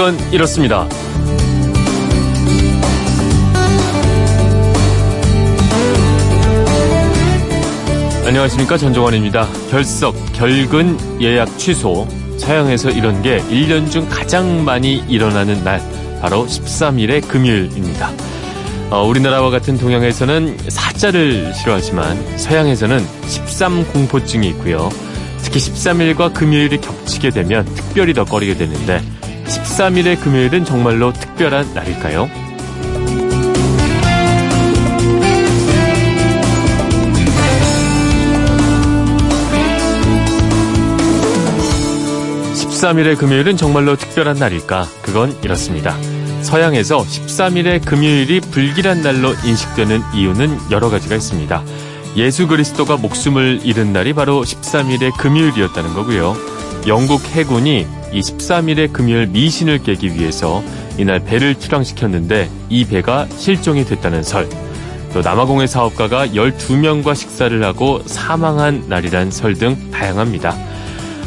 그건 이렇습니다. 안녕하십니까 전종환입니다. 결석, 결근, 예약 취소, 서양에서 이런 게 1년 중 가장 많이 일어나는 날 바로 13일의 금요일입니다. 어, 우리나라와 같은 동양에서는 사자를 싫어하지만 서양에서는 13공포증이 있고요. 특히 13일과 금요일이 겹치게 되면 특별히 더 꺼리게 되는데 13일의 금요일은 정말로 특별한 날일까요? 13일의 금요일은 정말로 특별한 날일까? 그건 이렇습니다. 서양에서 13일의 금요일이 불길한 날로 인식되는 이유는 여러 가지가 있습니다. 예수 그리스도가 목숨을 잃은 날이 바로 13일의 금요일이었다는 거고요. 영국 해군이 이 13일의 금요일 미신을 깨기 위해서 이날 배를 출항시켰는데 이 배가 실종이 됐다는 설. 또 남아공의 사업가가 12명과 식사를 하고 사망한 날이란 설 등 다양합니다.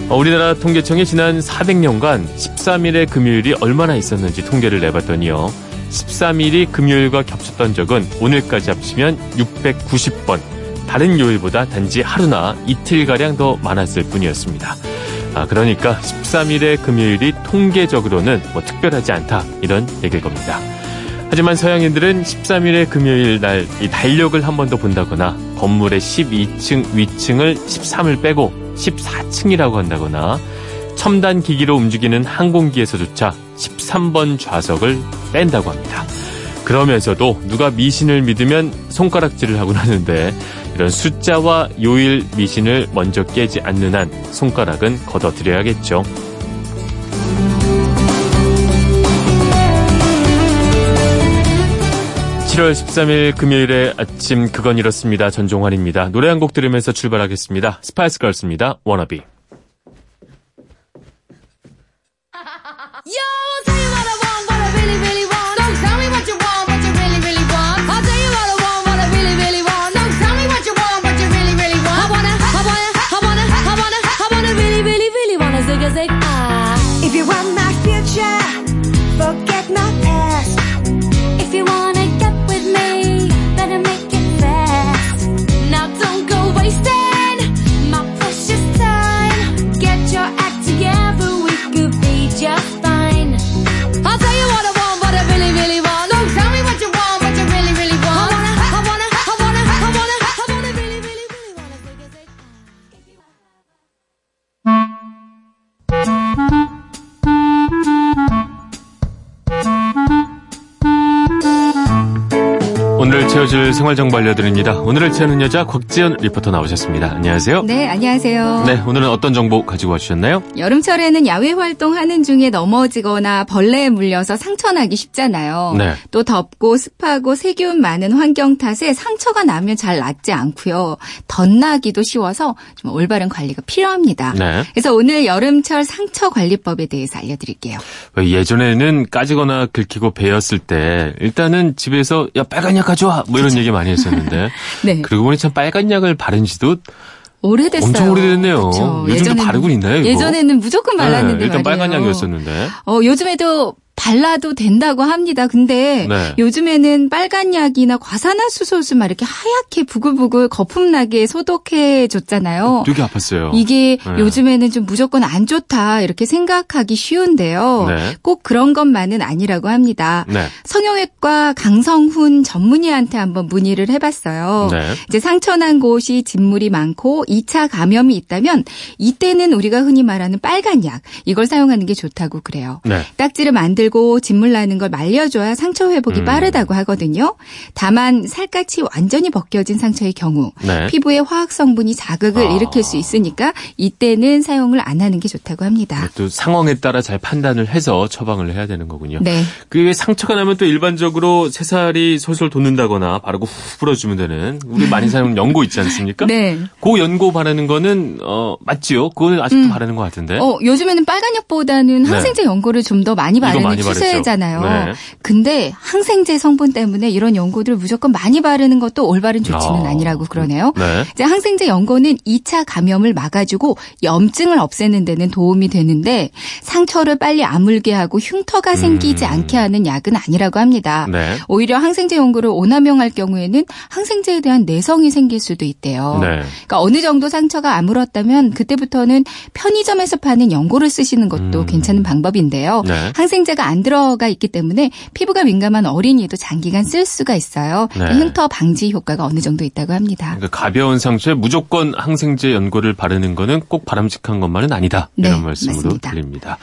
어, 우리나라 통계청이 지난 400년간 13일의 금요일이 얼마나 있었는지 통계를 내봤더니요. 13일이 금요일과 겹쳤던 적은 오늘까지 합치면 690번. 다른 요일보다 단지 하루나 이틀가량 더 많았을 뿐이었습니다. 아, 그러니까 13일의 금요일이 통계적으로는 뭐 특별하지 않다. 이런 얘기일 겁니다. 하지만 서양인들은 13일의 금요일 날 이 달력을 한 번 더 본다거나 건물의 12층 위층을 13을 빼고 14층이라고 한다거나 첨단 기기로 움직이는 항공기에서조차 13번 좌석을 뺀다고 합니다. 그러면서도 누가 미신을 믿으면 손가락질을 하곤 하는데 이런 숫자와 요일 미신을 먼저 깨지 않는 한 손가락은 걷어들여야겠죠. 7월 13일 금요일의 아침 그건 이렇습니다. 전종환입니다. 노래 한 곡 들으면서 출발하겠습니다. Spice Girls입니다. Wannabe. 채워줄 생활정보 알려드립니다. 오늘을 채우는 여자 곽지연 리포터 나오셨습니다. 안녕하세요. 네, 안녕하세요. 네, 오늘은 어떤 정보 가지고 와주셨나요? 여름철에는 야외 활동하는 중에 넘어지거나 벌레에 물려서 상처나기 쉽잖아요. 네. 또 덥고 습하고 세균 많은 환경 탓에 상처가 나면 잘 낫지 않고요. 덧나기도 쉬워서 좀 올바른 관리가 필요합니다. 네. 그래서 오늘 여름철 상처 관리법에 대해서 알려드릴게요. 예전에는 까지거나 긁히고 베었을 때 일단은 집에서 야 빨간 약 가져 와뭐 이런 얘기 많이 했었는데. 네. 그리고 보니 참 빨간 약을 바른 지도 오래됐어요. 엄청 오래됐네요. 그쵸. 요즘도 예전에는, 바르고 있나요? 이거? 예전에는 무조건 발랐는데 네, 일단 말이에요. 빨간 약이었었는데. 어, 요즘에도 발라도 된다고 합니다. 근데 네. 요즘에는 빨간 약이나 과산화수소를 막 이렇게 하얗게 부글부글 거품 나게 소독해 줬잖아요. 되게 아팠어요. 이게 네. 요즘에는 좀 무조건 안 좋다 이렇게 생각하기 쉬운데요. 네. 꼭 그런 것만은 아니라고 합니다. 네. 성형외과 강성훈 전문의한테 한번 문의를 해봤어요. 네. 이제 상처난 곳이 진물이 많고 2차 감염이 있다면 이때는 우리가 흔히 말하는 빨간 약 이걸 사용하는 게 좋다고 그래요. 네. 딱지를 만들 들고 진물 나는 걸 말려줘야 상처 회복이 음. 빠르다고 하거든요. 다만 살갗이 완전히 벗겨진 상처의 경우 네. 피부에 화학 성분이 자극을 아. 일으킬 수 있으니까 이때는 사용을 안 하는 게 좋다고 합니다. 또 상황에 따라 잘 판단을 해서 처방을 해야 되는 거군요. 네. 그게 상처가 나면 또 일반적으로 새살이 솔솔 돋는다거나 바르고 후 불어주면 되는 우리 많이 사용하는 연고 있지 않습니까? 네. 그 연고 바르는 거는 어 맞지요? 그건 아직도 음. 바르는 것 같은데. 어 요즘에는 빨간 약보다는 네. 항생제 연고를 좀 더 많이 바르는 굉장히 추세잖아요. 네. 근데 항생제 성분 때문에 이런 연고들 무조건 많이 바르는 것도 올바른 조치는 아. 니라고 그러네요. 네. 이제 항생제 연고는 2차 감염을 막아주고 염증을 없애는 데는 도움이 되는데 상처를 빨리 아물게 하고 흉터가 생기지 음. 않게 하는 약은 아니라고 합니다. 네. 오히려 항생제 연고를 오남용할 경우에는 항생제에 대한 내성이 생길 수도 있대요. 네. 그러니까 어느 정도 상처가 아물었다면 그때부터는 편의점에서 파는 연고를 쓰시는 것도 음. 괜찮은 방법인데요. 네. 항생제가 안 들어가 있기 때문에 피부가 민감한 어린이도 장기간 쓸 수가 있어요. 네. 흉터 방지 효과가 어느 정도 있다고 합니다. 그러니까 가벼운 상처에 무조건 항생제 연고를 바르는 거는 꼭 바람직한 것만은 아니다. 이런 네, 말씀으로 맞습니다. 들립니다.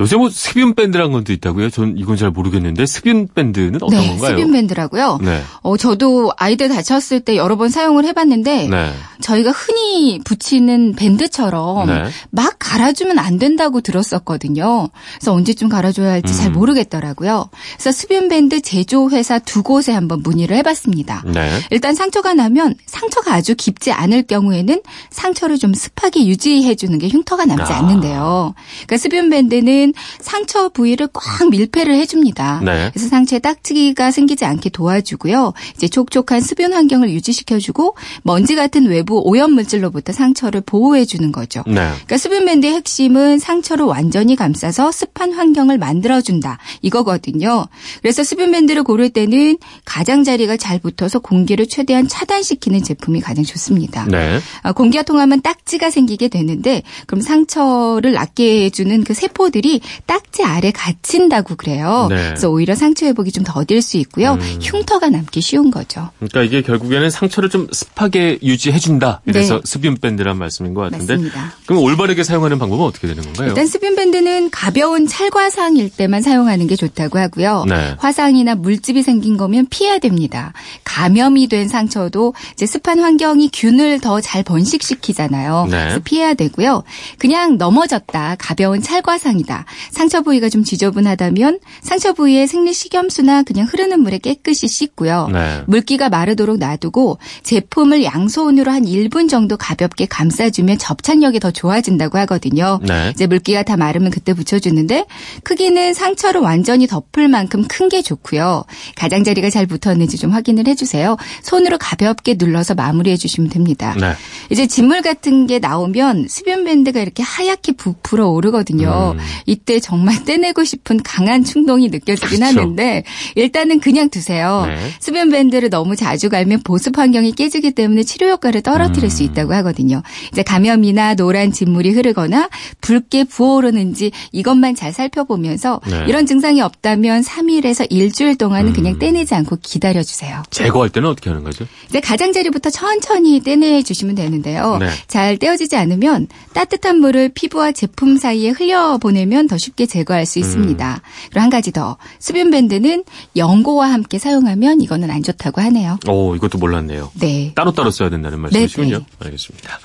요새 뭐 습윤 밴드라는 것도 있다고요? 전 이건 잘 모르겠는데 습윤 밴드는 어떤 네, 건가요? 습윤 밴드라고요. 네. 어 저도 아이들 다쳤을 때 여러 번 사용을 해봤는데 네. 저희가 흔히 붙이는 밴드처럼 네. 막 갈아주면 안 된다고 들었었거든요. 그래서 언제쯤 갈아줘야 할지 음. 잘 모르겠더라고요. 그래서 습윤 밴드 제조 회사 두 곳에 한번 문의를 해봤습니다. 네. 일단 상처가 나면 상처가 아주 깊지 않을 경우에는 상처를 좀 습하게 유지해주는 게 흉터가 남지 아. 않는데요. 그러니까 습윤 밴드는 경우에는 상처 부위를 꽉 밀폐를 해줍니다. 네. 그래서 상처에 딱지가 생기지 않게 도와주고요. 이제 촉촉한 수변 환경을 유지시켜주고 먼지 같은 외부 오염 물질로부터 상처를 보호해주는 거죠. 네. 그러니까 수변 밴드의 핵심은 상처를 완전히 감싸서 습한 환경을 만들어준다 이거거든요. 그래서 수변 밴드를 고를 때는 가장자리가 잘 붙어서 공기를 최대한 차단시키는 제품이 가장 좋습니다. 네. 아, 공기가 통하면 딱지가 생기게 되는데 그럼 상처를 낫게 해주는 그 세포들이 딱지 아래 갇힌다고 그래요. 네. 그래서 오히려 상처 회복이 좀 더딜 수 있고요. 음. 흉터가 남기 쉬운 거죠. 그러니까 이게 결국에는 상처를 좀 습하게 유지해준다. 그래서 네. 습윤 밴드란 말씀인 것 같은데. 맞습니다. 그럼 올바르게 사용하는 방법은 어떻게 되는 건가요? 일단 습윤 밴드는 가벼운 찰과상일 때만 사용하는 게 좋다고 하고요. 네. 화상이나 물집이 생긴 거면 피해야 됩니다. 감염이 된 상처도 이제 습한 환경이 균을 더 잘 번식시키잖아요. 네. 그래서 피해야 되고요. 그냥 넘어졌다. 가벼운 찰과상이다. 상처 부위가 좀 지저분하다면 상처 부위에 생리 식염수나 그냥 흐르는 물에 깨끗이 씻고요. 네. 물기가 마르도록 놔두고 제품을 양손으로 한 1분 정도 가볍게 감싸주면 접착력이 더 좋아진다고 하거든요. 네. 이제 물기가 다 마르면 그때 붙여주는데 크기는 상처를 완전히 덮을 만큼 큰 게 좋고요. 가장자리가 잘 붙었는지 좀 확인을 해주세요. 손으로 가볍게 눌러서 마무리해 주시면 됩니다. 네. 이제 진물 같은 게 나오면 수변 밴드가 이렇게 하얗게 부풀어 오르거든요. 음. 이때 정말 떼내고 싶은 강한 충동이 느껴지긴 그렇죠. 하는데 일단은 그냥 두세요. 네. 수면 밴드를 너무 자주 갈면 보습 환경이 깨지기 때문에 치료 효과를 떨어뜨릴 음. 수 있다고 하거든요. 이제 감염이나 노란 진물이 흐르거나 붉게 부어오르는지 이것만 잘 살펴보면서 네. 이런 증상이 없다면 3일에서 일주일 동안은 음. 그냥 떼내지 않고 기다려 주세요. 제거할 때는 어떻게 하는 거죠? 이제 가장자리부터 천천히 떼내 주시면 되는데요. 네. 잘 떼어지지 않으면 따뜻한 물을 피부와 제품 사이에 흘려 보내면 더 쉽게 제거할 수 있습니다. 음. 그리고 한 가지 더 수분 밴드는 연고와 함께 사용하면 이거는 안 좋다고 하네요. 오, 이것도 몰랐네요. 네. 따로따로 써야 된다는 말씀이시군요. 네네. 알겠습니다.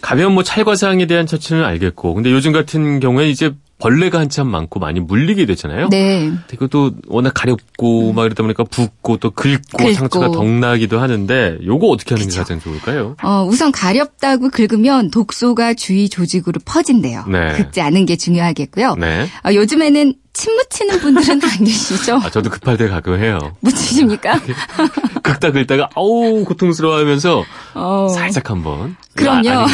가벼운 뭐 찰과사항에 대한 처치는 알겠고, 근데 요즘 같은 경우에 이제 벌레가 한참 많고 많이 물리게 되잖아요. 네. 그것도 워낙 가렵고 음. 막 이러다 보니까 붓고 또 긁고, 긁고. 상처가 덕나기도 하는데 요거 어떻게 하는 그쵸. 게 가장 좋을까요? 어, 우선 가렵다고 긁으면 독소가 주위 조직으로 퍼진대요. 네. 긁지 않은 게 중요하겠고요. 네. 어, 요즘에는 침 묻히는 분들은 안 계시죠? 아, 저도 급할 때 가끔 해요. 묻히십니까? 긁다 긁다가 아우 고통스러워하면서 어... 살짝 한번. 그럼요. 아,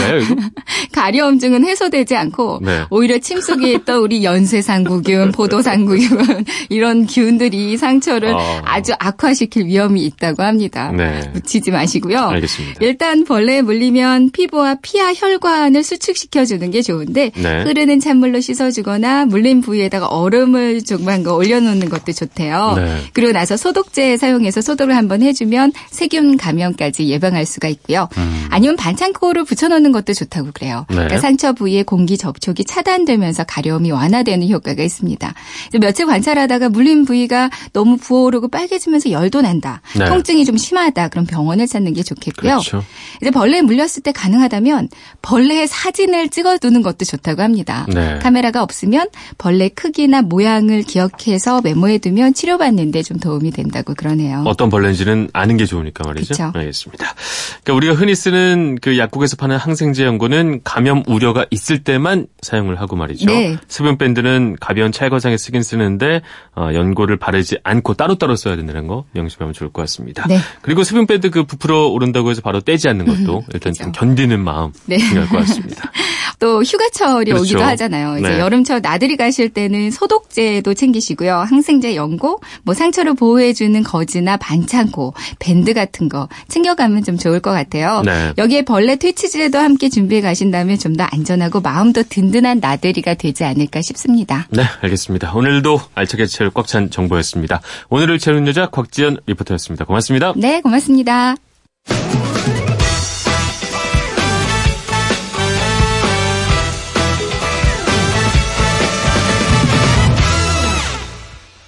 가려움증은 해소되지 않고 네. 오히려 침 속에 있던 우리 연쇄상구균, 포도상구균 이런 균들이 상처를 어... 아주 악화시킬 위험이 있다고 합니다. 네. 묻히지 마시고요. 알겠습니다. 일단 벌레에 물리면 피부와 피하 혈관을 수축시켜 주는 게 좋은데 네. 흐르는 찬물로 씻어주거나 물린 부위에다가 얼음 얼음을 조그만 거 올려놓는 것도 좋대요. 네. 그리고 나서 소독제 사용해서 소독을 한번 해주면 세균 감염까지 예방할 수가 있고요. 음. 아니면 반창고를 붙여놓는 것도 좋다고 그래요. 네. 그러니까 상처 부위에 공기 접촉이 차단되면서 가려움이 완화되는 효과가 있습니다. 며칠 관찰하다가 물린 부위가 너무 부어오르고 빨개지면서 열도 난다. 네. 통증이 좀 심하다. 그럼 병원을 찾는 게 좋겠고요. 그렇죠. 이제 벌레에 물렸을 때 가능하다면 벌레의 사진을 찍어두는 것도 좋다고 합니다. 네. 카메라가 없으면 벌레 크기나 모양 모양을 기억해서 메모해두면 치료받는데 좀 도움이 된다고 그러네요. 어떤 벌레인지는 아는 게 좋으니까 말이죠. 그쵸? 알겠습니다. 그러니까 우리가 흔히 쓰는 그 약국에 약국에서 파는 항생제 연고는 감염 우려가 있을 때만 사용을 하고 말이죠. 네. 수분 밴드는 가벼운 찰거장에 쓰긴 쓰는데 어, 연고를 바르지 않고 따로따로 써야 된다는 거 명심하면 좋을 것 같습니다. 네. 그리고 수분 밴드 그 부풀어 오른다고 해서 바로 떼지 않는 것도 음, 일단 그렇죠. 좀 견디는 마음 네. 중요할 것 같습니다. 또 휴가철이 그렇죠. 오기도 하잖아요. 이제 네. 여름철 나들이 가실 때는 소독 제도 챙기시고요. 항생제 연고, 뭐 상처를 보호해주는 거즈나 반창고, 밴드 같은 거 챙겨가면 좀 좋을 것 같아요. 네. 여기에 벌레 퇴치제도 함께 준비해 가신다면 좀 더 안전하고 마음도 든든한 나들이가 되지 않을까 싶습니다. 네, 알겠습니다. 오늘도 알차게 채울 꽉 찬 정보였습니다. 오늘을 채우는 여자 곽지연 리포터였습니다. 고맙습니다. 네, 고맙습니다.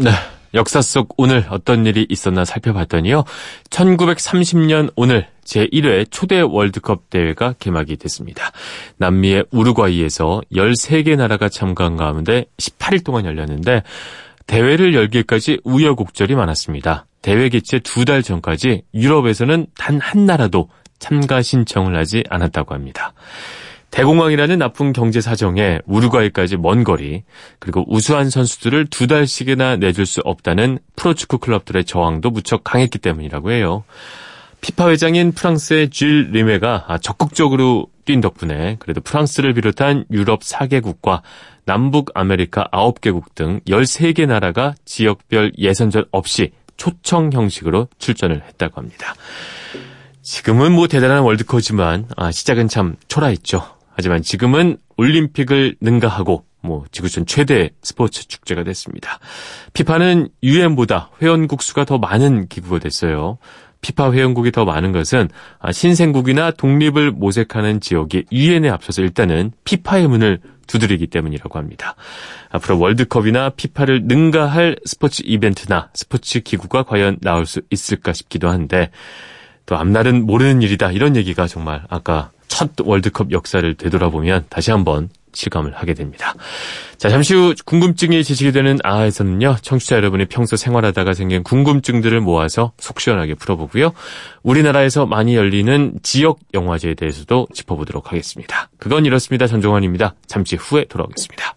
네. 역사 속 오늘 어떤 일이 있었나 살펴봤더니요. 1930년 오늘 제1회 초대 월드컵 대회가 개막이 됐습니다. 남미의 우루과이에서 13개 나라가 참가한 가운데 18일 동안 열렸는데 대회를 열기까지 우여곡절이 많았습니다. 대회 개최 두 달 전까지 유럽에서는 단 한 나라도 참가 신청을 하지 않았다고 합니다. 대공황이라는 나쁜 경제 사정에 우루과이까지 먼 거리, 그리고 우수한 선수들을 두 달씩이나 내줄 수 없다는 프로축구 클럽들의 저항도 무척 강했기 때문이라고 해요. 피파 회장인 프랑스의 줄 리메가 적극적으로 뛴 덕분에 그래도 프랑스를 비롯한 유럽 4개국과 남북 아메리카 9개국 등 13개 나라가 지역별 예선전 없이 초청 형식으로 출전을 했다고 합니다. 지금은 뭐 대단한 월드컵이지만 아, 시작은 참 초라했죠. 하지만 지금은 올림픽을 능가하고 뭐 지구촌 최대 스포츠 축제가 됐습니다. 피파는 유엔보다 회원국 수가 더 많은 기구가 됐어요. 피파 회원국이 더 많은 것은 신생국이나 독립을 모색하는 지역이 유엔에 앞서서 일단은 피파의 문을 두드리기 때문이라고 합니다. 앞으로 월드컵이나 피파를 능가할 스포츠 이벤트나 스포츠 기구가 과연 나올 수 있을까 싶기도 한데 또 앞날은 모르는 일이다 이런 얘기가 정말 아까 첫 월드컵 역사를 되돌아보면 다시 한번 실감을 하게 됩니다. 자, 잠시 후 궁금증이 지식이 되는 아에서는요, 청취자 여러분이 평소 생활하다가 생긴 궁금증들을 모아서 속 시원하게 풀어보고요. 우리나라에서 많이 열리는 지역 영화제에 대해서도 짚어보도록 하겠습니다. 그건 이렇습니다. 전종환입니다. 잠시 후에 돌아오겠습니다.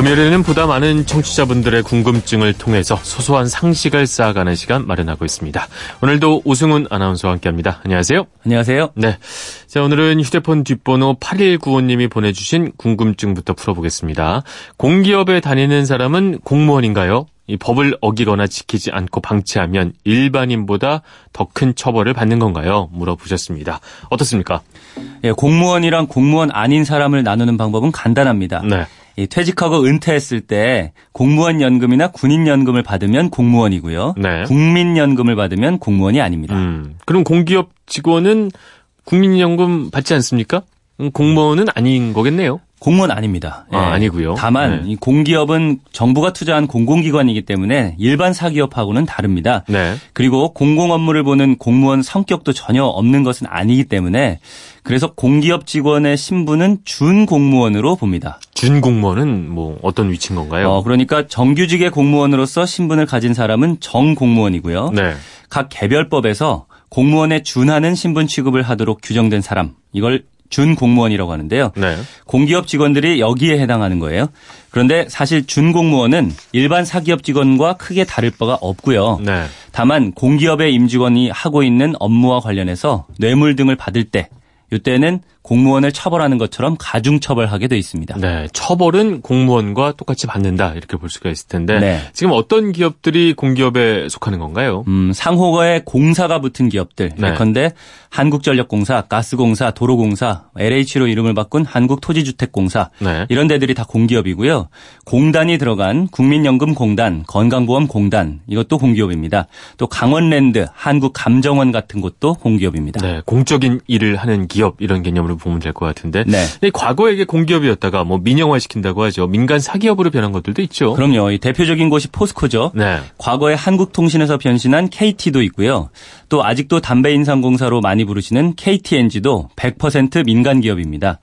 금요일에는 보다 많은 청취자분들의 궁금증을 통해서 소소한 상식을 쌓아가는 시간 마련하고 있습니다. 오늘도 오승훈 아나운서와 함께합니다. 안녕하세요. 안녕하세요. 네. 자, 오늘은 휴대폰 뒷번호 8195님이 보내주신 궁금증부터 풀어보겠습니다. 공기업에 다니는 사람은 공무원인가요? 이 법을 어기거나 지키지 않고 방치하면 일반인보다 더 큰 처벌을 받는 건가요? 물어보셨습니다. 어떻습니까? 예, 공무원이랑 공무원 아닌 사람을 나누는 방법은 간단합니다. 네. 퇴직하고 은퇴했을 때 공무원 연금이나 군인 연금을 받으면 공무원이고요. 네. 국민 연금을 받으면 공무원이 아닙니다. 음, 그럼 공기업 직원은 국민연금 받지 않습니까? 공무원은 아닌 거겠네요. 공무원 아닙니다. 아, 예. 아니고요. 다만 네. 공기업은 정부가 투자한 공공기관이기 때문에 일반 사기업하고는 다릅니다. 네. 그리고 공공 업무를 보는 공무원 성격도 전혀 없는 것은 아니기 때문에 그래서 공기업 직원의 신분은 준공무원으로 봅니다. 준공무원은 뭐 어떤 위치인 건가요? 어, 그러니까 정규직의 공무원으로서 신분을 가진 사람은 정공무원이고요. 네. 각 개별법에서 공무원에 준하는 신분 취급을 하도록 규정된 사람 이걸 준 공무원이라고 하는데요. 네. 공기업 직원들이 여기에 해당하는 거예요. 그런데 사실 준 공무원은 일반 사기업 직원과 크게 다를 바가 없고요. 네. 다만 공기업의 임직원이 하고 있는 업무와 관련해서 뇌물 등을 받을 때 이때는 공무원을 처벌하는 것처럼 가중 처벌하게 돼 있습니다. 네, 처벌은 공무원과 똑같이 받는다 이렇게 볼 수가 있을 텐데 네. 지금 어떤 기업들이 공기업에 속하는 건가요? 음, 상호가에 공사가 붙은 기업들. 네. 예컨대 한국전력공사, 가스공사, 도로공사, LH로 이름을 바꾼 한국토지주택공사 네. 이런 데들이 다 공기업이고요. 공단이 들어간 국민연금공단, 건강보험공단 이것도 공기업입니다. 또 강원랜드, 한국감정원 같은 곳도 공기업입니다. 네, 공적인 일을 하는 기업 이런 개념으로 보면 될 것 같은데. 네. 과거에 이게 공기업이었다가 뭐 민영화 시킨다고 하죠. 민간 사기업으로 변한 것들도 있죠. 그럼요. 이 대표적인 곳이 포스코죠. 네. 과거에 한국통신에서 변신한 KT도 있고요. 또 아직도 담배인상공사로 많이 부르시는 KTNG도 100% 민간 기업입니다.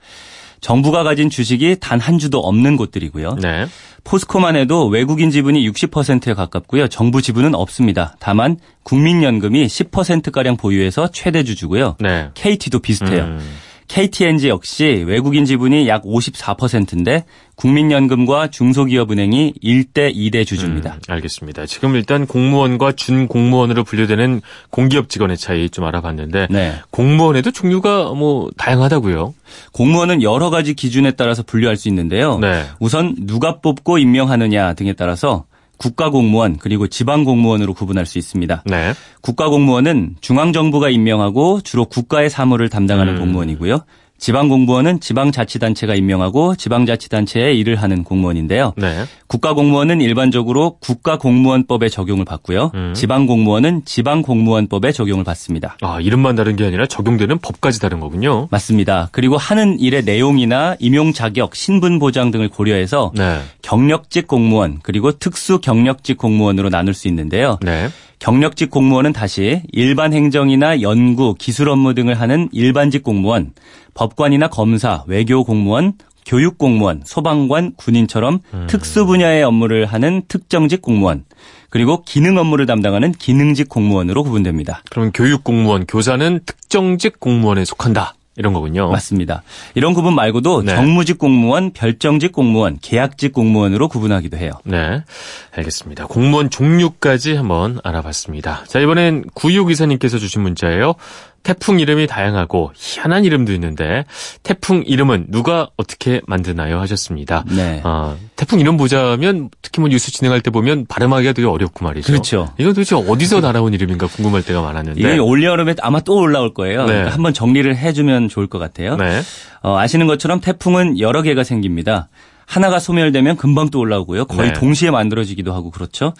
정부가 가진 주식이 단 한 주도 없는 곳들이고요. 네. 포스코만 해도 외국인 지분이 60%에 가깝고요. 정부 지분은 없습니다. 다만 국민연금이 10%가량 보유해서 최대 주주고요. 네. KT도 비슷해요. 음. KTNG 역시 외국인 지분이 약 54%인데 국민연금과 중소기업은행이 1대 2대 주주입니다. 음, 알겠습니다. 지금 일단 공무원과 준공무원으로 분류되는 공기업 직원의 차이 좀 알아봤는데 네. 공무원에도 종류가 뭐 다양하다고요? 공무원은 여러 가지 기준에 따라서 분류할 수 있는데요. 네. 우선 누가 뽑고 임명하느냐 등에 따라서 국가공무원 그리고 지방공무원으로 구분할 수 있습니다. 네. 국가공무원은 중앙정부가 임명하고 주로 국가의 사무를 담당하는 음. 공무원이고요. 지방공무원은 지방자치단체가 임명하고 지방자치단체에 일을 하는 공무원인데요. 네. 국가공무원은 일반적으로 국가공무원법에 적용을 받고요. 음. 지방공무원은 지방공무원법에 적용을 받습니다. 아, 이름만 다른 게 아니라 적용되는 법까지 다른 거군요. 맞습니다. 그리고 하는 일의 내용이나 임용 자격, 신분 보장 등을 고려해서 네. 경력직 공무원 그리고 특수 경력직 공무원으로 나눌 수 있는데요. 네. 경력직 공무원은 다시 일반 행정이나 연구, 기술 업무 등을 하는 일반직 공무원, 법관이나 검사, 외교 공무원, 교육 공무원, 소방관, 군인처럼 음. 특수 분야의 업무를 하는 특정직 공무원, 그리고 기능 업무를 담당하는 기능직 공무원으로 구분됩니다. 그럼 교육 공무원, 교사는 특정직 공무원에 속한다. 이런 거군요. 맞습니다. 이런 구분 말고도 네. 정무직 공무원, 별정직 공무원, 계약직 공무원으로 구분하기도 해요. 네. 알겠습니다. 공무원 종류까지 한번 알아봤습니다. 자, 이번엔 구육이사님께서 주신 문자예요. 태풍 이름이 다양하고 희한한 이름도 있는데 태풍 이름은 누가 어떻게 만드나요 하셨습니다. 네. 어, 태풍 이름 보자면 특히 뭐 뉴스 진행할 때 보면 발음하기가 되게 어렵고 말이죠. 그렇죠. 이건 도대체 어디서 날아온 이름인가 궁금할 때가 많았는데. 이 올여름에 아마 또 올라올 거예요. 네. 그러니까 한번 정리를 해주면 좋을 것 같아요. 네. 어, 아시는 것처럼 태풍은 여러 개가 생깁니다. 하나가 소멸되면 금방 또 올라오고요. 거의 네. 동시에 만들어지기도 하고 그렇죠.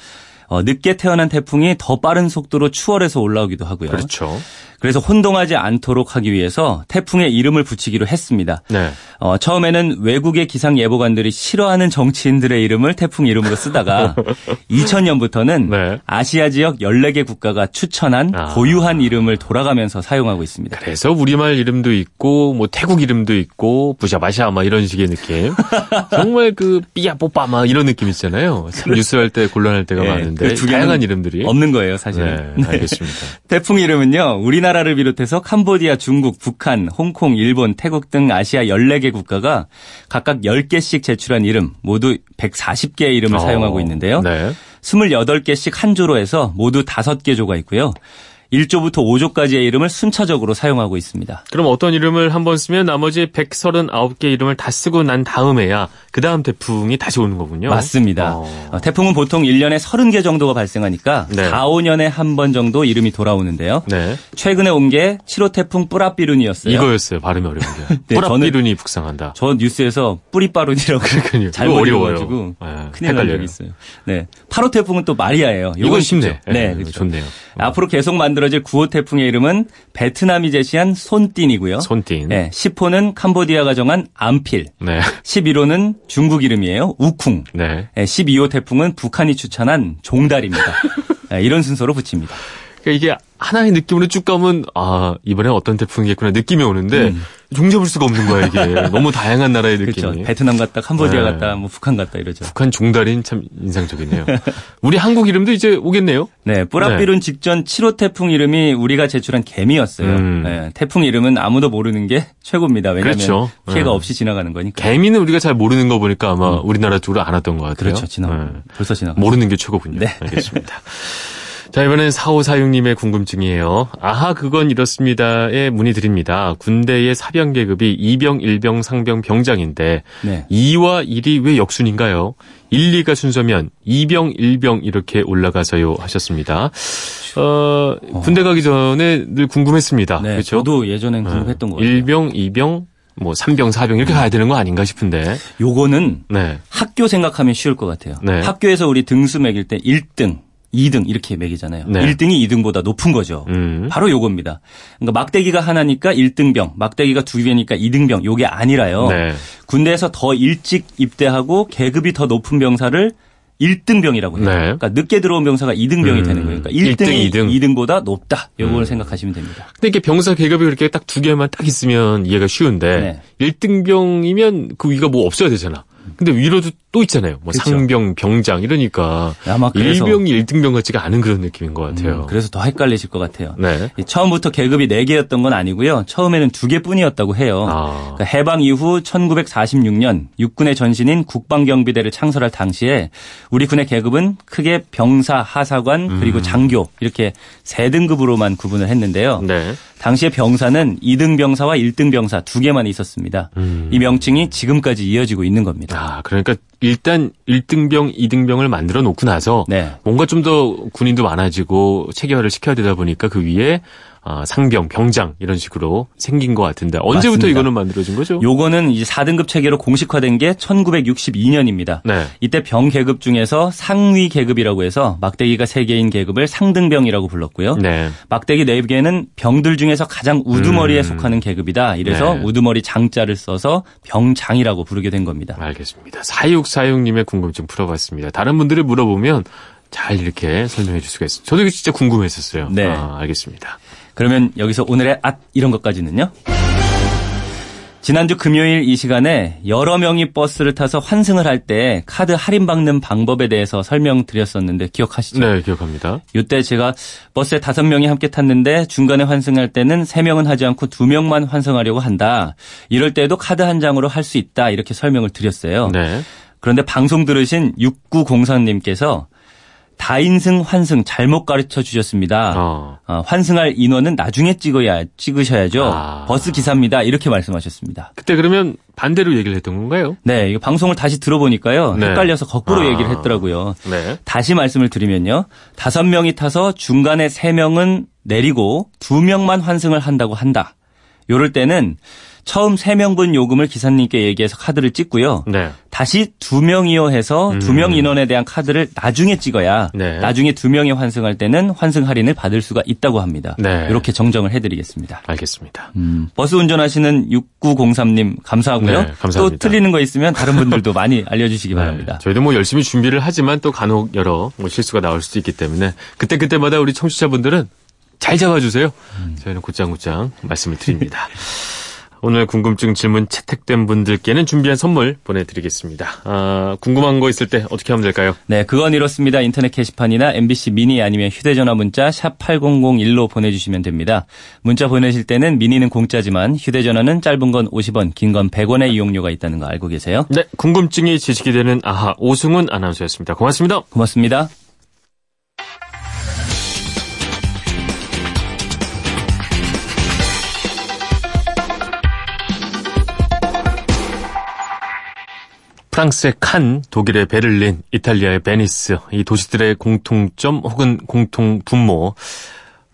어, 늦게 태어난 태풍이 더 빠른 속도로 추월해서 올라오기도 하고요. 그렇죠. 그래서 혼동하지 않도록 하기 위해서 태풍의 이름을 붙이기로 했습니다. 네. 어, 처음에는 외국의 기상 예보관들이 싫어하는 정치인들의 이름을 태풍 이름으로 쓰다가 2000년부터는 네. 아시아 지역 14개 국가가 추천한 아. 고유한 이름을 돌아가면서 사용하고 있습니다. 그래서 우리말 이름도 있고 뭐 태국 이름도 있고 부샤바샤 막 이런 식의 느낌. 정말 그 삐야 뽀빠 막 이런 느낌 있잖아요. 참 뉴스 할 때 곤란할 때가 네. 많은데 그 다양한 이름들이 없는 거예요, 사실은. 네, 알겠습니다. 태풍 이름은요. 우리나라 우리나라를 비롯해서 캄보디아, 중국, 북한, 홍콩, 일본, 태국 등 아시아 14개 국가가 각각 10개씩 제출한 이름 모두 140개의 이름을 어, 사용하고 있는데요. 네. 28개씩 한 조로 해서 모두 5개 조가 있고요. 1조부터 5조까지의 이름을 순차적으로 사용하고 있습니다. 그럼 어떤 이름을 한 번 쓰면 나머지 139개 이름을 다 쓰고 난 다음에야 그 다음 태풍이 다시 오는 거군요. 맞습니다. 어. 어 태풍은 보통 1년에 30개 정도가 발생하니까 네. 4, 5년에 한 번 정도 이름이 돌아오는데요. 네. 최근에 온 게 7호 태풍 뿌라비룬이었어요. 이거였어요. 발음이 어려운 게. 네, 뿌라비룬이 북상한다. 저 뉴스에서 뿌리빠룬이라고 잘못 어려워가지고 네. 큰일 날 적이 있어요. 네. 8호 태풍은 또 마리아예요. 이건 쉽네. 네, 네 그렇죠. 좋네요. 앞으로 계속 만들 만들어질 9호 태풍의 이름은 베트남이 제시한 손띵이고요. 손띵. 네, 10호는 캄보디아가 정한 암필. 네. 11호는 중국 이름이에요. 우쿵. 네. 네 12호 태풍은 북한이 추천한 종달입니다. 네, 이런 순서로 붙입니다. 그러니까 이게 하나의 느낌으로 쭉 가면 아 이번에 어떤 태풍이겠구나 느낌이 오는데 음. 종잡을 수가 없는 거야 이게 너무 다양한 나라의 느낌이. 그렇죠. 베트남 갔다 캄보디아 네. 갔다 뭐 북한 갔다 이러죠. 북한 종달인 참 인상적이네요. 우리 한국 이름도 이제 오겠네요. 네, 뿌라비룬 네. 직전 7호 태풍 이름이 우리가 제출한 개미였어요. 음. 네, 태풍 이름은 아무도 모르는 게 최고입니다. 왜냐하면 그렇죠. 피해가 네. 없이 지나가는 거니까. 개미는 우리가 잘 모르는 거 보니까 아마 음. 우리나라 쪽으로 안 왔던 것 같아요. 그렇죠, 지나. 네. 벌써 지나. 모르는 게 최고군요. 네. 알겠습니다. 자, 이번엔 4546님의 궁금증이에요. 아하, 그건 이렇습니다에 문의드립니다. 군대의 사병 계급이 2병, 1병, 상병, 병장인데 네. 2와 1이 왜 역순인가요? 1, 2가 순서면 2병, 1병 이렇게 올라가서요 하셨습니다. 어, 군대 가기 전에 늘 궁금했습니다. 네, 그렇죠? 저도 예전엔 궁금했던 네. 거예요. 1병, 2병, 뭐 3병, 4병 이렇게 가야 되는 거 아닌가 싶은데. 요거는 네. 학교 생각하면 쉬울 것 같아요. 네. 학교에서 우리 등수 매길 때 1등, 2등 이렇게 매기잖아요. 네. 1등이 2등보다 높은 거죠. 음. 바로 요겁니다. 그러니까 막대기가 하나니까 1등병, 막대기가 두 개니까 2등병 요게 아니라요. 네. 군대에서 더 일찍 입대하고 계급이 더 높은 병사를 1등병이라고 해요. 네. 그러니까 늦게 들어온 병사가 2등병이 음. 되는 거예요. 그러니까 1등이 1등, 2등. 보다 높다. 요걸 음. 생각하시면 됩니다. 근데 이게 병사 계급이 그렇게 딱 두 개만 딱 있으면 이해가 쉬운데 네. 1등병이면 그 위가 뭐 없어야 되잖아. 근데 위로도 또 있잖아요. 뭐 그렇죠. 상병, 병장 이러니까 아마 일병이 1등병 같지가 않은 그런 느낌인 것 같아요. 음, 그래서 더 헷갈리실 것 같아요. 네. 처음부터 계급이 4개였던 건 아니고요. 처음에는 2개뿐이었다고 해요. 아. 그러니까 해방 이후 1946년 육군의 전신인 국방경비대를 창설할 당시에 우리 군의 계급은 크게 병사, 하사관 그리고 음. 장교 이렇게 세 등급으로만 구분을 했는데요. 네. 당시에 병사는 2등 병사와 1등 병사 두 개만 있었습니다. 음. 이 명칭이 지금까지 이어지고 있는 겁니다. 아, 그러니까 일단 1등병, 2등병을 만들어 놓고 나서 네. 뭔가 좀 더 군인도 많아지고 체계화를 시켜야 되다 보니까 그 위에 아, 상병, 병장 이런 식으로 생긴 것 같은데 언제부터 맞습니다. 이거는 만들어진 거죠? 요거는 이제 4등급 체계로 공식화된 게 1962년입니다. 네. 이때 병 계급 중에서 상위 계급이라고 해서 막대기가 3개인 계급을 상등병이라고 불렀고요. 네. 막대기 4개는 병들 중에서 가장 우두머리에 음. 속하는 계급이다. 이래서 네. 우두머리 장자를 써서 병장이라고 부르게 된 겁니다. 알겠습니다. 4646님의 궁금증 풀어봤습니다. 다른 분들이 물어보면 잘 이렇게 설명해 줄 수가 있어요. 저도 이게 진짜 궁금했었어요. 네. 아, 알겠습니다. 그러면 여기서 오늘의 앗 이런 것까지는요. 지난주 금요일 이 시간에 여러 명이 버스를 타서 환승을 할 때 카드 할인 받는 방법에 대해서 설명드렸었는데 기억하시죠? 네, 기억합니다. 이때 제가 버스에 다섯 명이 함께 탔는데 중간에 환승할 때는 세 명은 하지 않고 두 명만 환승하려고 한다. 이럴 때도 카드 한 장으로 할 수 있다. 이렇게 설명을 드렸어요. 네. 그런데 방송 들으신 6904님께서 다인승 환승 잘못 가르쳐 주셨습니다. 어. 어, 환승할 인원은 나중에 찍어야 찍으셔야죠. 아. 버스 기사입니다. 이렇게 말씀하셨습니다. 그때 그러면 반대로 얘기를 했던 건가요? 네, 이거 방송을 다시 들어보니까요. 네. 헷갈려서 거꾸로 아. 얘기를 했더라고요. 네. 다시 말씀을 드리면요. 다섯 명이 타서 중간에 세 명은 내리고 두 명만 환승을 한다고 한다. 요럴 때는 처음 3명분 요금을 기사님께 얘기해서 카드를 찍고요. 네. 다시 2명이요 해서 음. 2명 인원에 대한 카드를 나중에 찍어야 네. 나중에 2명이 환승할 때는 환승 할인을 받을 수가 있다고 합니다. 네. 이렇게 정정을 해드리겠습니다. 알겠습니다. 음. 버스 운전하시는 6903님 감사하고요. 네, 감사합니다. 또 틀리는 거 있으면 다른 분들도 많이 알려주시기 네. 바랍니다. 저희도 뭐 열심히 준비를 하지만 또 간혹 여러 뭐 실수가 나올 수도 있기 때문에 그때그때마다 우리 청취자분들은 잘 잡아주세요. 음. 저희는 곧장곧장 말씀을 드립니다. 오늘 궁금증 질문 채택된 분들께는 준비한 선물 보내드리겠습니다. 아, 궁금한 거 있을 때 어떻게 하면 될까요? 네, 그건 이렇습니다. 인터넷 게시판이나 MBC 미니 아니면 휴대전화 문자 샵 8001로 보내주시면 됩니다. 문자 보내실 때는 미니는 공짜지만 휴대전화는 짧은 건 50원, 긴 건 100원의 이용료가 있다는 거 알고 계세요? 네, 궁금증이 지식이 되는 아하 오승훈 아나운서였습니다. 고맙습니다. 고맙습니다. 프랑스의 칸, 독일의 베를린, 이탈리아의 베니스, 이 도시들의 공통점 혹은 공통 분모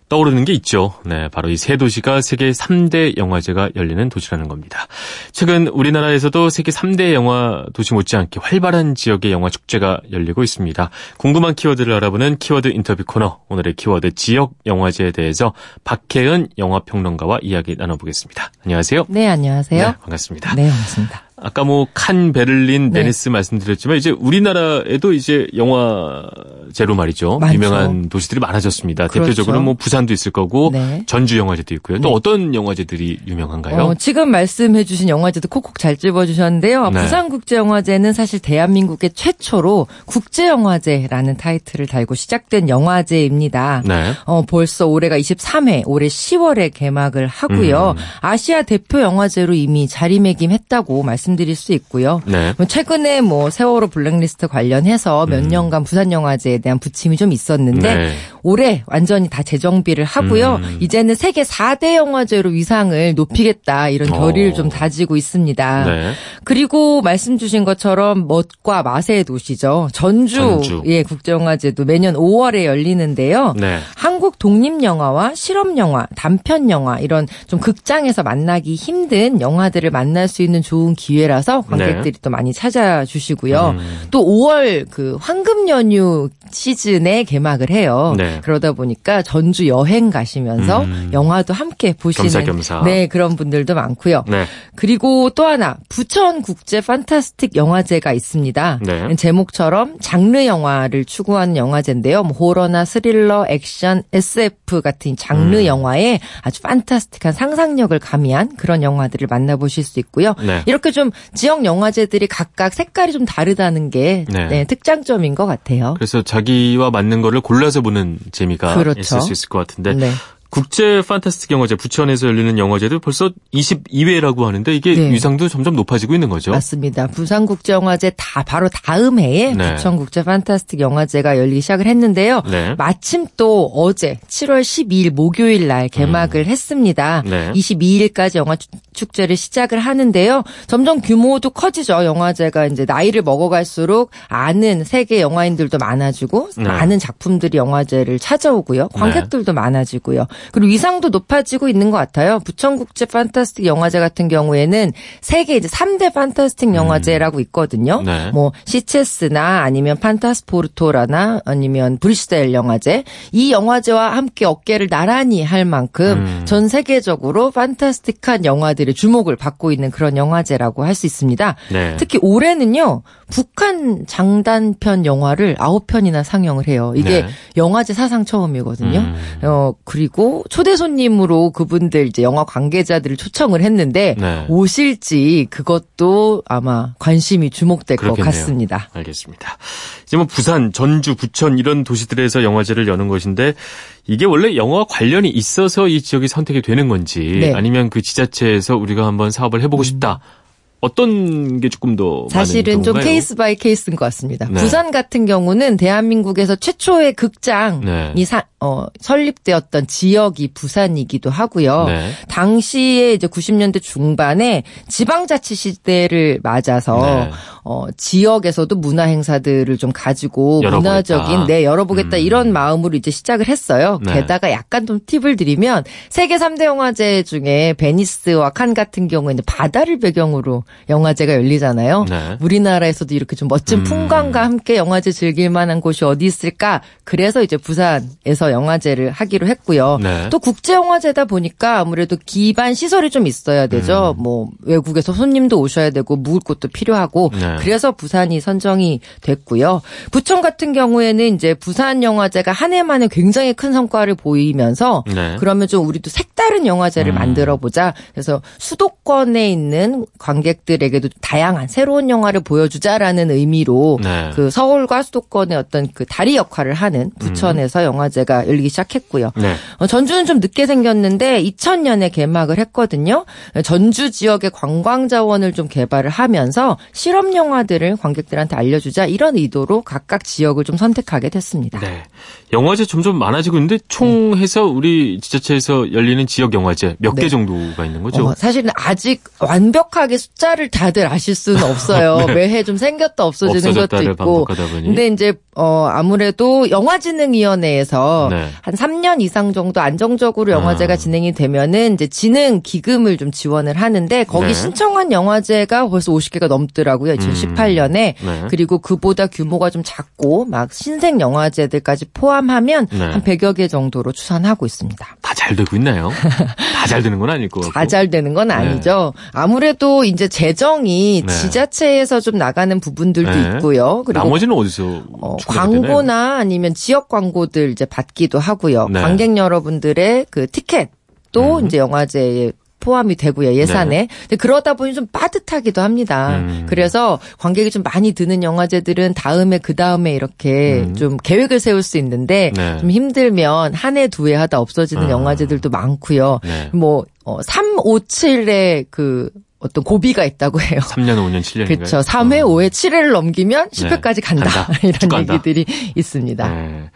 떠오르는 게 있죠. 네, 바로 이 세 도시가 세계 3대 영화제가 열리는 도시라는 겁니다. 최근 우리나라에서도 세계 3대 영화 도시 못지않게 활발한 지역의 영화 축제가 열리고 있습니다. 궁금한 키워드를 알아보는 키워드 인터뷰 코너, 오늘의 키워드 지역 영화제에 대해서 박혜은 영화평론가와 이야기 나눠보겠습니다. 안녕하세요. 네, 안녕하세요. 네, 반갑습니다. 네, 반갑습니다. 아까 뭐 칸, 베를린, 네. 베니스 말씀드렸지만 이제 우리나라에도 이제 영화 제로 말이죠. 많죠. 유명한 도시들이 많아졌습니다. 그렇죠. 대표적으로 뭐 부산도 있을 거고 네. 전주 영화제도 있고요. 또 네. 어떤 영화제들이 유명한가요? 어, 지금 말씀해 주신 영화제도 콕콕 잘 집어 주셨는데요. 네. 부산 국제 영화제는 사실 대한민국의 최초로 국제 영화제라는 타이틀을 달고 시작된 영화제입니다. 네. 어, 벌써 올해가 23회, 올해 10월에 개막을 하고요. 음. 아시아 대표 영화제로 이미 자리매김했다고 말씀 말씀드릴 수 있고요. 네. 뭐 최근에 뭐 세월호 블랙리스트 관련해서 몇 음. 년간 부산 영화제 영화제에 대한 부침이 좀 있었는데 네. 올해 완전히 다 재정비를 하고요. 음. 이제는 세계 4대 영화제로 위상을 높이겠다 이런 결의를 어. 좀 다지고 있습니다. 네. 그리고 말씀 주신 것처럼 멋과 맛의 도시죠. 전주, 전주. 예 국제영화제도 매년 5월에 열리는데요. 네. 한국 독립 영화와 실험 영화, 단편 영화 이런 좀 극장에서 만나기 힘든 영화들을 만날 수 있는 좋은 기회라서 관객들이 네. 또 많이 찾아주시고요. 음. 또 5월 그 황금 연휴 시즌에 개막을 해요. 네. 그러다 보니까 전주 여행 가시면서 음. 영화도 함께 보시는 겸사겸사. 네 그런 분들도 많고요. 네. 그리고 또 하나 부천 국제 판타스틱 영화제가 있습니다. 네. 제목처럼 장르 영화를 추구하는 영화제인데요. 뭐 호러나 스릴러, 액션, SF 같은 장르 음. 영화에 아주 판타스틱한 상상력을 가미한 그런 영화들을 만나보실 수 있고요. 네. 이렇게 좀 지역 영화제들이 각각 색깔이 좀 다르다는 게 네. 네, 특장점인 것 같아요. 그래서 자기와 맞는 거를 골라서 보는 재미가 그렇죠. 있을 수 있을 것 같은데 네. 국제 판타스틱 영화제 부천에서 열리는 영화제도 벌써 22회라고 하는데 이게 네. 위상도 점점 높아지고 있는 거죠. 맞습니다. 부산 국제 영화제 다 바로 다음 해에 네. 부천 국제 판타스틱 영화제가 열리기 시작을 했는데요. 네. 마침 또 어제 7월 12일 목요일 날 개막을 음. 했습니다. 22일까지 영화 축제를 시작을 하는데요. 점점 규모도 커지죠. 영화제가 이제 나이를 먹어갈수록 아는 세계 영화인들도 많아지고 네. 많은 작품들이 영화제를 찾아오고요. 관객들도 많아지고요. 그리고 위상도 높아지고 있는 것 같아요. 부천국제 판타스틱 영화제 같은 경우에는 세계 이제 3대 판타스틱 음. 영화제라고 있거든요. 네. 뭐 시체스나 아니면 판타스포르토라나 아니면 브리스델 영화제 이 영화제와 함께 어깨를 나란히 할 만큼 음. 전 세계적으로 판타스틱한 영화들의 주목을 받고 있는 그런 영화제라고 할 수 있습니다. 네. 특히 올해는요. 북한 장단편 영화를 9편이나 상영을 해요. 이게 네. 영화제 사상 처음이거든요. 음. 어 그리고 초대 손님으로 그분들 이제 영화 관계자들을 초청을 했는데 네. 오실지 그것도 아마 관심이 주목될 그렇겠네요. 것 같습니다. 알겠습니다. 이제 뭐 부산, 전주, 부천 이런 도시들에서 영화제를 여는 것인데 이게 원래 영화와 관련이 있어서 이 지역이 선택이 되는 건지 네. 아니면 그 지자체에서 우리가 한번 사업을 해보고 음. 싶다. 어떤 게 조금 더 사실은 좀 case by case인 것 같습니다. 네. 부산 같은 경우는 대한민국에서 최초의 극장이 네. 사, 어, 설립되었던 지역이 부산이기도 하고요. 네. 당시에 이제 90년대 중반에 지방자치 시대를 맞아서 네. 어, 지역에서도 문화 행사들을 좀 가지고 열어보겠다. 문화적인 네 열어보겠다 음. 이런 마음으로 이제 시작을 했어요. 네. 게다가 약간 좀 팁을 드리면 세계 3대 영화제 중에 베니스와 칸 같은 경우에는 바다를 배경으로 영화제가 열리잖아요. 네. 우리나라에서도 이렇게 좀 멋진 음. 풍광과 함께 영화제 즐길 만한 곳이 어디 있을까? 그래서 이제 부산에서 영화제를 하기로 했고요. 네. 또 국제 영화제다 보니까 아무래도 기반 시설이 좀 있어야 되죠. 음. 뭐 외국에서 손님도 오셔야 되고 묵을 곳도 필요하고 네. 그래서 부산이 선정이 됐고요. 부천 같은 경우에는 이제 부산 영화제가 한 해 만에 굉장히 큰 성과를 보이면서 네. 그러면 좀 우리도 색다른 영화제를 음. 만들어 보자. 그래서 수도권에 있는 관객 들에게도 다양한 새로운 영화를 보여주자라는 의미로 네. 그 서울과 수도권의 어떤 그 다리 역할을 하는 부천에서 음. 영화제가 열리기 시작했고요. 네. 어, 전주는 좀 늦게 생겼는데 2000년에 개막을 했거든요. 전주 지역의 관광 자원을 좀 개발을 하면서 실험 영화들을 관객들한테 알려주자 이런 의도로 각각 지역을 좀 선택하게 됐습니다. 네. 영화제 점점 많아지고 있는데 총 네. 해서 우리 지자체에서 열리는 지역 영화제 몇개 네. 정도가 있는 거죠? 어, 사실은 아직 완벽하게 숫자 를 다들 아실 수는 없어요. 네. 매해 좀 생겼다 없어지는 것도 있고. 근데 이제 어 아무래도 영화진흥위원회에서 네. 한 3년 이상 정도 안정적으로 영화제가 아. 진행이 되면은 이제 진흥 기금을 좀 지원을 하는데 거기 네. 신청한 영화제가 벌써 50개가 넘더라고요. 2018년에 음. 네. 그리고 그보다 규모가 좀 작고 막 신생 영화제들까지 포함하면 네. 한 100여 개 정도로 추산하고 있습니다. 다 잘 되고 있나요? 다 잘 되는 건 아닐 거 같고. 다 잘 되는 건 네. 아니죠. 아무래도 이제 재정이 네. 지자체에서 좀 나가는 부분들도 네. 있고요. 그리고 나머지는 어디서 어, 광고나 아니면 지역 광고들 이제 받기도 하고요. 네. 관객 여러분들의 그 티켓도 음. 이제 영화제에 포함이 되고요 예산에. 네. 근데 그러다 보니 좀 빠듯하기도 합니다. 음. 그래서 관객이 좀 많이 드는 영화제들은 다음에 그 다음에 이렇게 음. 좀 계획을 세울 수 있는데 네. 좀 힘들면 한 해 두 해 하다 없어지는 아. 영화제들도 많고요. 네. 뭐 어, 357의 그 어떤 고비가 있다고 해요. 3년, 5년, 7년. 그렇죠. 3회, 어. 5회, 7회를 넘기면 10회까지 네. 간다. 간다. 이런 얘기들이 간다. 있습니다. 네.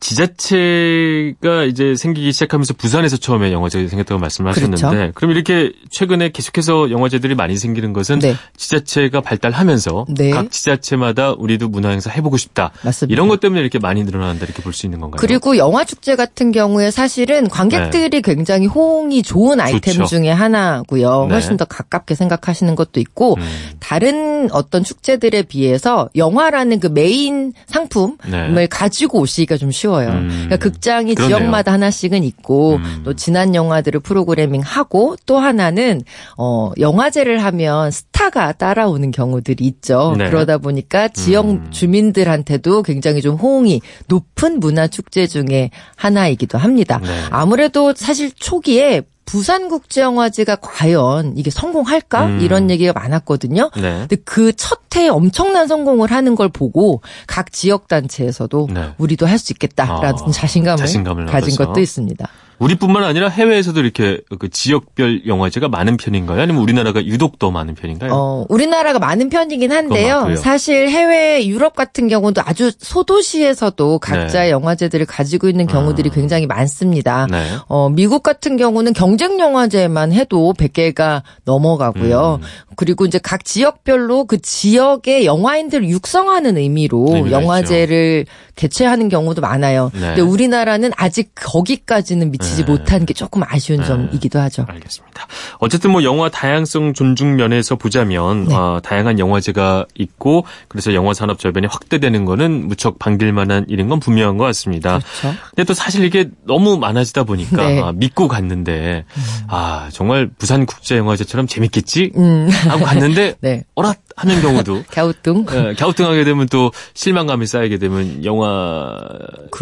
지자체가 이제 생기기 시작하면서 부산에서 처음에 영화제가 생겼다고 말씀을 하셨는데 그렇죠. 그럼 이렇게 최근에 계속해서 영화제들이 많이 생기는 것은 네. 지자체가 발달하면서 네. 각 지자체마다 우리도 문화 행사 해보고 싶다. 맞습니다. 이런 것 때문에 이렇게 많이 늘어난다 이렇게 볼 수 있는 건가요? 그리고 영화 축제 같은 경우에 사실은 관객들이 네. 굉장히 호응이 좋은 아이템 좋죠. 중에 하나고요. 네. 훨씬 더 가깝게 생각하시는 것도 있고 음. 다른 어떤 축제들에 비해서 영화라는 그 메인 상품을 네. 가지고 오시기가 좀 쉬워요. 쉬워요. 음. 그러니까 극장이 그러네요. 지역마다 하나씩은 있고 음. 또 지난 영화들을 프로그래밍 하고 또 하나는 어 영화제를 하면 스타가 따라오는 경우들이 있죠. 네. 그러다 보니까 지역 음. 주민들한테도 굉장히 좀 호응이 높은 문화 축제 중에 하나이기도 합니다. 네. 아무래도 사실 초기에 부산국제영화제가 과연 이게 성공할까 음. 이런 얘기가 많았거든요. 네. 근데 그 첫해 엄청난 성공을 하는 걸 보고 각 지역 단체에서도 네. 우리도 할 수 있겠다라는 아, 자신감을, 자신감을 가진 것도 있습니다. 우리뿐만 아니라 해외에서도 이렇게 그 지역별 영화제가 많은 편인가요? 아니면 우리나라가 유독 더 많은 편인가요? 어, 우리나라가 많은 편이긴 한데요. 사실 해외 유럽 같은 경우도 아주 소도시에서도 각자의 네. 영화제들을 가지고 있는 경우들이 음. 굉장히 많습니다. 네. 어, 미국 같은 경우는 경쟁 영화제만 해도 100개가 넘어가고요. 음. 그리고 이제 각 지역별로 그 지역의 영화인들을 육성하는 의미로 영화제를 있죠. 개최하는 경우도 많아요. 네. 근데 우리나라는 아직 거기까지는 미치 지 네. 못한 게 조금 아쉬운 네. 점이기도 하죠. 알겠습니다. 어쨌든 뭐 영화 다양성 존중 면에서 보자면 네. 어, 다양한 영화제가 있고 그래서 영화 산업 저변이 확대되는 거는 무척 반길 만한 일인 건 분명한 것 같습니다. 그렇죠. 근데 또 사실 이게 너무 많아지다 보니까 네. 아, 믿고 갔는데 음. 아 정말 부산 국제 영화제처럼 재밌겠지 음. 하고 갔는데 네. 어라 하는 경우도 갸우뚱 네, 갸우뚱하게 되면 또 실망감이 쌓이게 되면 영화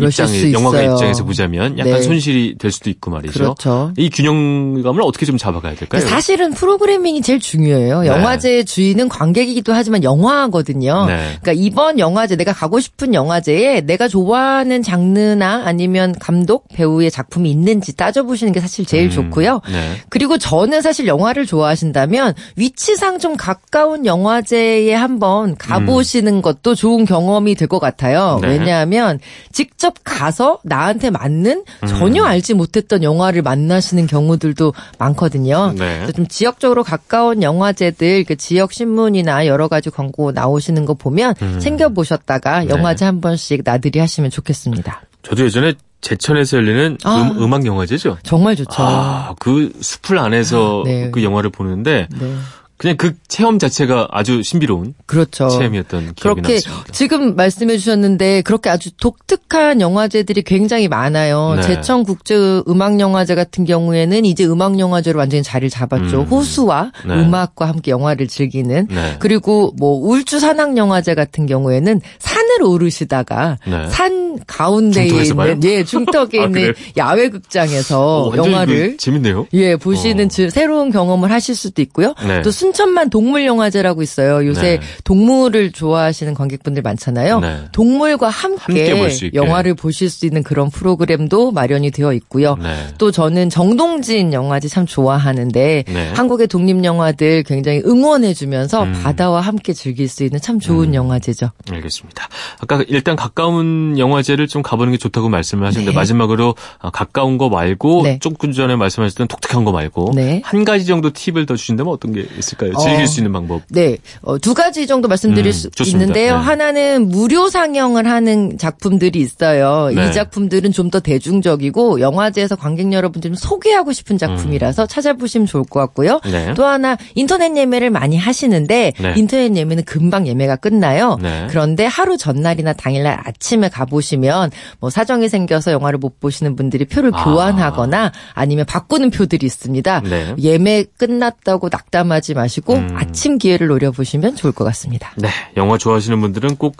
입장에 영화가 입장에서 보자면 약간 네. 손실이 될 수도 있고 말이죠. 그렇죠. 이 균형감을 어떻게 좀 잡아가야 될까요? 사실은 프로그래밍이 제일 중요해요. 네. 영화제의 주인은 관객이기도 하지만 영화거든요. 네. 그러니까 이번 영화제 내가 가고 싶은 영화제에 내가 좋아하는 장르나 아니면 감독 배우의 작품이 있는지 따져보시는 게 사실 제일 음, 좋고요. 네. 그리고 저는 사실 영화를 좋아하신다면 위치상 좀 가까운 영화 영 화제에 한번 가보시는 음. 것도 좋은 경험이 될 것 같아요. 네. 왜냐하면 직접 가서 나한테 맞는 전혀 음. 알지 못했던 영화를 만나시는 경우들도 많거든요. 네. 좀 지역적으로 가까운 영화제들 그 지역 신문이나 여러 가지 광고 나오시는 거 보면 음. 챙겨 보셨다가 네. 영화제 한 번씩 나들이 하시면 좋겠습니다. 저도 예전에 제천에서 열리는 아, 음, 악 영화제죠. 정말 좋죠. 아, 그 숲을 안에서 네. 그 영화를 보는데 네. 그냥 그 체험 자체가 아주 신비로운 그렇죠. 체험이었던 기억이 그렇게 났습니다. 지금 말씀해 주셨는데 그렇게 아주 독특한 영화제들이 굉장히 많아요. 네. 제천 국제 음악 영화제 같은 경우에는 이제 음악 영화제로 완전히 자리를 잡았죠. 음. 호수와 네. 음악과 함께 영화를 즐기는 네. 그리고 뭐 울주 산악 영화제 같은 경우에는 산을 오르시다가 네. 산 가운데에 있는? 예 중턱에 아, 있는 야외 극장에서 오, 영화를 재밌네요. 예 보시는 어. 새로운 경험을 하실 수도 있고요. 네. 또순 천만 동물영화제라고 있어요. 요새 네. 동물을 좋아하시는 관객분들 많잖아요. 네. 동물과 함께, 함께 영화를 보실 수 있는 그런 프로그램도 마련이 되어 있고요. 네. 또 저는 정동진 영화제 참 좋아하는데 네. 한국의 독립 영화들 굉장히 응원해 주면서 음. 바다와 함께 즐길 수 있는 참 좋은 음. 영화제죠. 알겠습니다. 아까 일단 가까운 영화제를 좀 가보는 게 좋다고 말씀을 하셨는데 네. 마지막으로 아, 가까운 거 말고 조금 전에 말씀하셨던 독특한 거 말고 한 가지 정도 팁을 더 주신다면 어떤 게 있을까요? 있을까요? 즐길 어, 수 있는 방법. 네. 어, 두 가지 정도 말씀드릴 음, 수 좋습니다. 있는데요. 네. 하나는 무료 상영을 하는 작품들이 있어요. 네. 이 작품들은 좀 더 대중적이고 영화제에서 관객 여러분들 좀 소개하고 싶은 작품이라서 음. 찾아보시면 좋을 것 같고요. 네. 또 하나 인터넷 예매를 많이 하시는데 네. 인터넷 예매는 금방 예매가 끝나요. 네. 그런데 하루 전날이나 당일날 아침에 가보시면 뭐 사정이 생겨서 영화를 못 보시는 분들이 표를 아. 교환하거나 아니면 바꾸는 표들이 있습니다. 네. 예매 끝났다고 낙담하지 마 시고 음. 아침 기회를 노려보시면 좋을 것 같습니다. 네, 영화 좋아하시는 분들은 꼭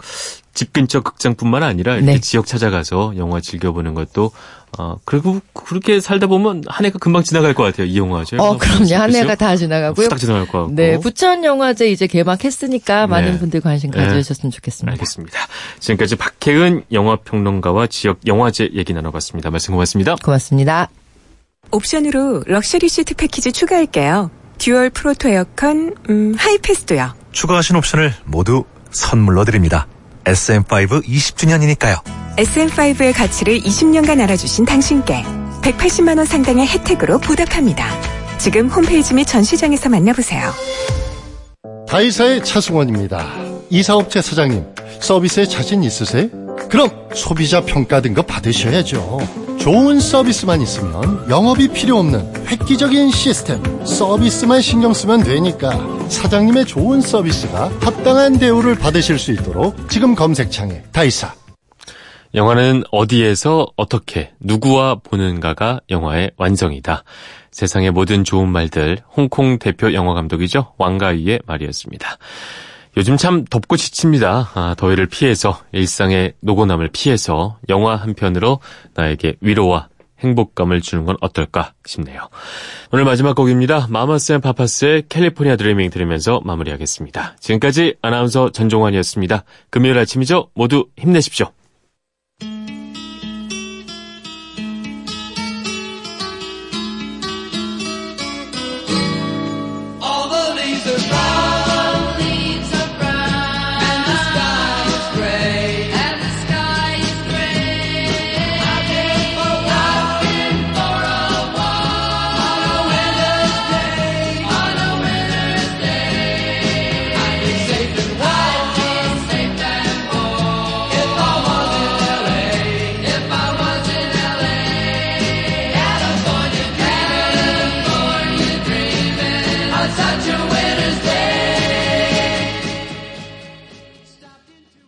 집 근처 극장뿐만 아니라 이렇게 네. 지역 찾아가서 영화 즐겨보는 것도 어 그리고 그렇게 살다 보면 한 해가 금방 지나갈 것 같아요 이 영화죠. 어 그럼요 한 해가 다 지나가고요. 딱 지나갈 것 같고. 네 부천 영화제 이제 개막했으니까 네. 많은 분들 관심 네. 가져주셨으면 좋겠습니다. 알겠습니다. 지금까지 박혜은 영화 평론가와 지역 영화제 얘기 나눠봤습니다. 말씀 고맙습니다. 고맙습니다. 옵션으로 luxury seat package 추가할게요. dual full auto 에어컨 음, 하이패스도요. 추가하신 옵션을 모두 선물로 드립니다. SM5 20주년이니까요. SM5의 가치를 20년간 알아주신 당신께 180만 원 상당의 혜택으로 보답합니다. 지금 홈페이지 및 전시장에서 만나보세요. 다이사의 차승원입니다. 이사업체 사장님, 서비스에 자신 있으세요? 그럼 소비자 평가 등급 받으셔야죠. 좋은 서비스만 있으면 영업이 필요 없는 획기적인 시스템, 서비스만 신경 쓰면 되니까 사장님의 좋은 서비스가 합당한 대우를 받으실 수 있도록 지금 검색창에 다이사. 영화는 어디에서 어떻게 누구와 보는가가 영화의 완성이다. 세상의 모든 좋은 말들 홍콩 대표 영화 감독이죠. 왕가위의 말이었습니다. 요즘 참 덥고 지칩니다. 아, 더위를 피해서 일상의 노곤함을 피해서 영화 한 편으로 나에게 위로와 행복감을 주는 건 어떨까 싶네요. 오늘 마지막 곡입니다. Mamas and Papas의 California Dreaming 들으면서 마무리하겠습니다. 지금까지 아나운서 전종환이었습니다. 금요일 아침이죠? 모두 힘내십시오.